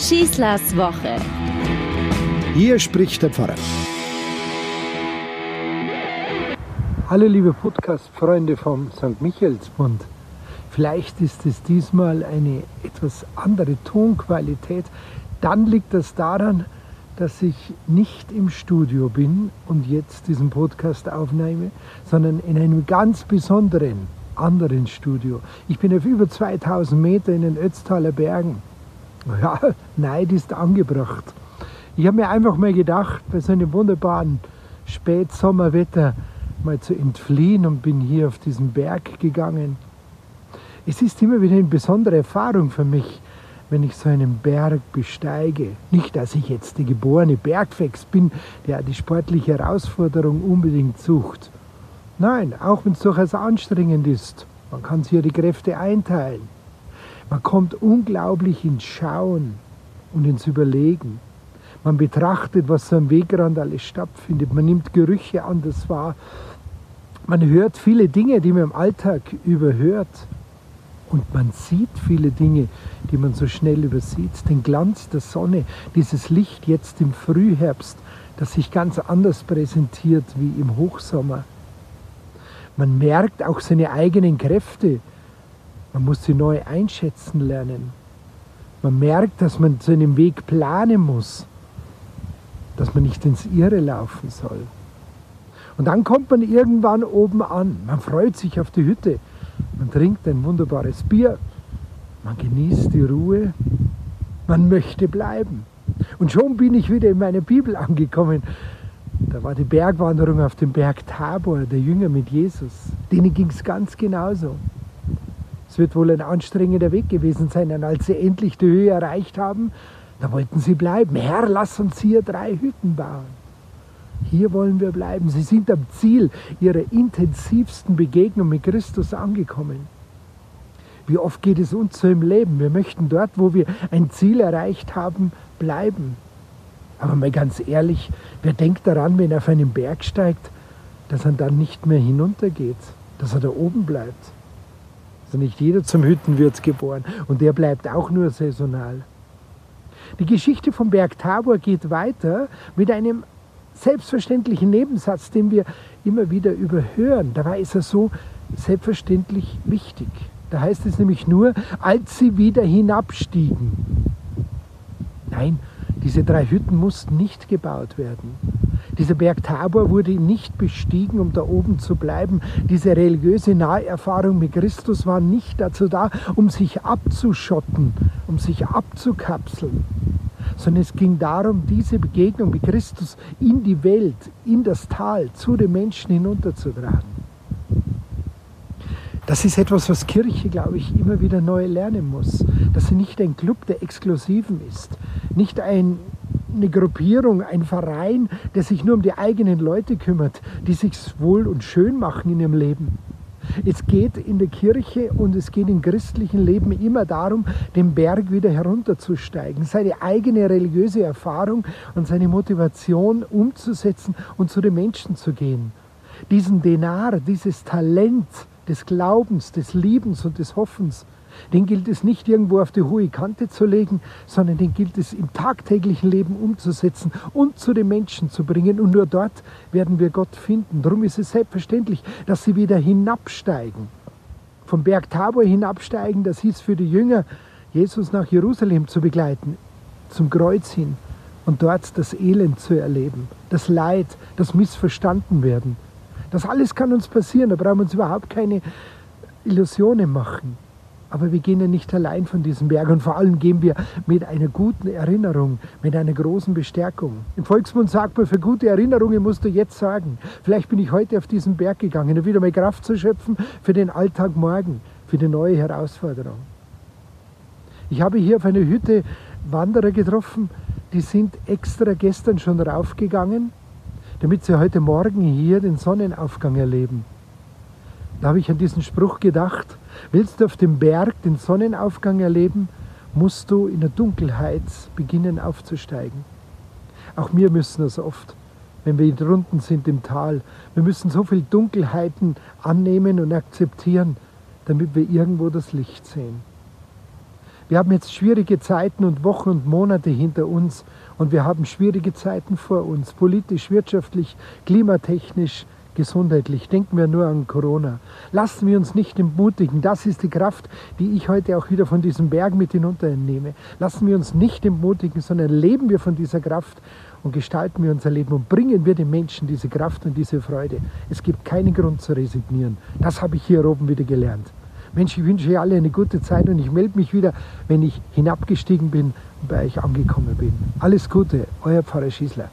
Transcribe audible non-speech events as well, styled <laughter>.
Schießlers Woche. Hier spricht der Pfarrer. Hallo liebe Podcast-Freunde vom St. Michaelsbund. Vielleicht ist es diesmal eine etwas andere Tonqualität. Dann liegt das daran, dass ich nicht im Studio bin und jetzt diesen Podcast aufnehme, sondern in einem ganz besonderen anderen Studio. Ich bin auf über 2000 Meter in den Ötztaler Bergen. <laughs> Ja, Neid ist angebracht. Ich habe mir einfach mal gedacht, bei so einem wunderbaren Spätsommerwetter mal zu entfliehen und bin hier auf diesen Berg gegangen. Es ist immer wieder eine besondere Erfahrung für mich, wenn ich so einen Berg besteige. Nicht, dass ich jetzt der geborene Bergfex bin, der die sportliche Herausforderung unbedingt sucht. Nein, auch wenn es durchaus anstrengend ist. Man kann sich ja die Kräfte einteilen. Man kommt unglaublich ins Schauen und ins Überlegen. Man betrachtet, was am Wegrand alles stattfindet. Man nimmt Gerüche an, das war. Man hört viele Dinge, die man im Alltag überhört. Und man sieht viele Dinge, die man so schnell übersieht. Den Glanz der Sonne, dieses Licht jetzt im Frühherbst, das sich ganz anders präsentiert wie im Hochsommer. Man merkt auch seine eigenen Kräfte, man muss sie neu einschätzen lernen. Man merkt, dass man seinen Weg planen muss, dass man nicht ins Irre laufen soll. Und dann kommt man irgendwann oben an. Man freut sich auf die Hütte. Man trinkt ein wunderbares Bier. Man genießt die Ruhe. Man möchte bleiben. Und schon bin ich wieder in meiner Bibel angekommen. Da war die Bergwanderung auf dem Berg Tabor, der Jünger mit Jesus. Denen ging es ganz genauso. Es wird wohl ein anstrengender Weg gewesen sein, und als sie endlich die Höhe erreicht haben, da wollten sie bleiben. Herr, lass uns hier drei Hütten bauen. Hier wollen wir bleiben. Sie sind am Ziel ihrer intensivsten Begegnung mit Christus angekommen. Wie oft geht es uns so im Leben? Wir möchten dort, wo wir ein Ziel erreicht haben, bleiben. Aber mal ganz ehrlich, wer denkt daran, wenn er auf einen Berg steigt, dass er dann nicht mehr hinuntergeht, dass er da oben bleibt? Also nicht jeder zum Hüttenwirt geboren und der bleibt auch nur saisonal. Die Geschichte vom Berg Tabor geht weiter mit einem selbstverständlichen Nebensatz, den wir immer wieder überhören. Dabei ist er so selbstverständlich wichtig. Da heißt es nämlich nur, als sie wieder hinabstiegen. Nein, diese drei Hütten mussten nicht gebaut werden. Dieser Berg Tabor wurde nicht bestiegen, um da oben zu bleiben. Diese religiöse Naherfahrung mit Christus war nicht dazu da, um sich abzuschotten, um sich abzukapseln, sondern es ging darum, diese Begegnung mit Christus in die Welt, in das Tal, zu den Menschen hinunterzutragen. Das ist etwas, was Kirche, glaube ich, immer wieder neu lernen muss. Dass sie nicht ein Club der Exklusiven ist, nicht ein eine Gruppierung, ein Verein, der sich nur um die eigenen Leute kümmert, die sich wohl und schön machen in ihrem Leben. Es geht in der Kirche und es geht im christlichen Leben immer darum, den Berg wieder herunterzusteigen, seine eigene religiöse Erfahrung und seine Motivation umzusetzen und zu den Menschen zu gehen. Diesen Denar, dieses Talent des Glaubens, des Liebens und des Hoffens den gilt es nicht irgendwo auf die hohe Kante zu legen, sondern den gilt es im tagtäglichen Leben umzusetzen und zu den Menschen zu bringen. Und nur dort werden wir Gott finden. Darum ist es selbstverständlich, dass sie wieder hinabsteigen. Vom Berg Tabor hinabsteigen, das hieß für die Jünger, Jesus nach Jerusalem zu begleiten, zum Kreuz hin und dort das Elend zu erleben, das Leid, das Missverstanden werden. Das alles kann uns passieren, da brauchen wir uns überhaupt keine Illusionen machen. Aber wir gehen ja nicht allein von diesem Berg und vor allem gehen wir mit einer guten Erinnerung, mit einer großen Bestärkung. Im Volksmund sagt man, für gute Erinnerungen musst du jetzt sagen, vielleicht bin ich heute auf diesen Berg gegangen, um wieder mal Kraft zu schöpfen für den Alltag morgen, für die neue Herausforderung. Ich habe hier auf einer Hütte Wanderer getroffen, die sind extra gestern schon raufgegangen, damit sie heute Morgen hier den Sonnenaufgang erleben. Da habe ich an diesen Spruch gedacht, willst du auf dem Berg den Sonnenaufgang erleben, musst du in der Dunkelheit beginnen aufzusteigen. Auch wir müssen das oft, wenn wir drunten sind im Tal. Wir müssen so viel Dunkelheiten annehmen und akzeptieren, damit wir irgendwo das Licht sehen. Wir haben jetzt schwierige Zeiten und Wochen und Monate hinter uns und wir haben schwierige Zeiten vor uns, politisch, wirtschaftlich, klimatechnisch, gesundheitlich. Denken wir nur an Corona. Lassen wir uns nicht entmutigen. Das ist die Kraft, die ich heute auch wieder von diesem Berg mit hinunternehme. Lassen wir uns nicht entmutigen, sondern leben wir von dieser Kraft und gestalten wir unser Leben und bringen wir den Menschen diese Kraft und diese Freude. Es gibt keinen Grund zu resignieren. Das habe ich hier oben wieder gelernt. Mensch, ich wünsche euch alle eine gute Zeit und ich melde mich wieder, wenn ich hinabgestiegen bin und bei euch angekommen bin. Alles Gute, euer Pfarrer Schießler.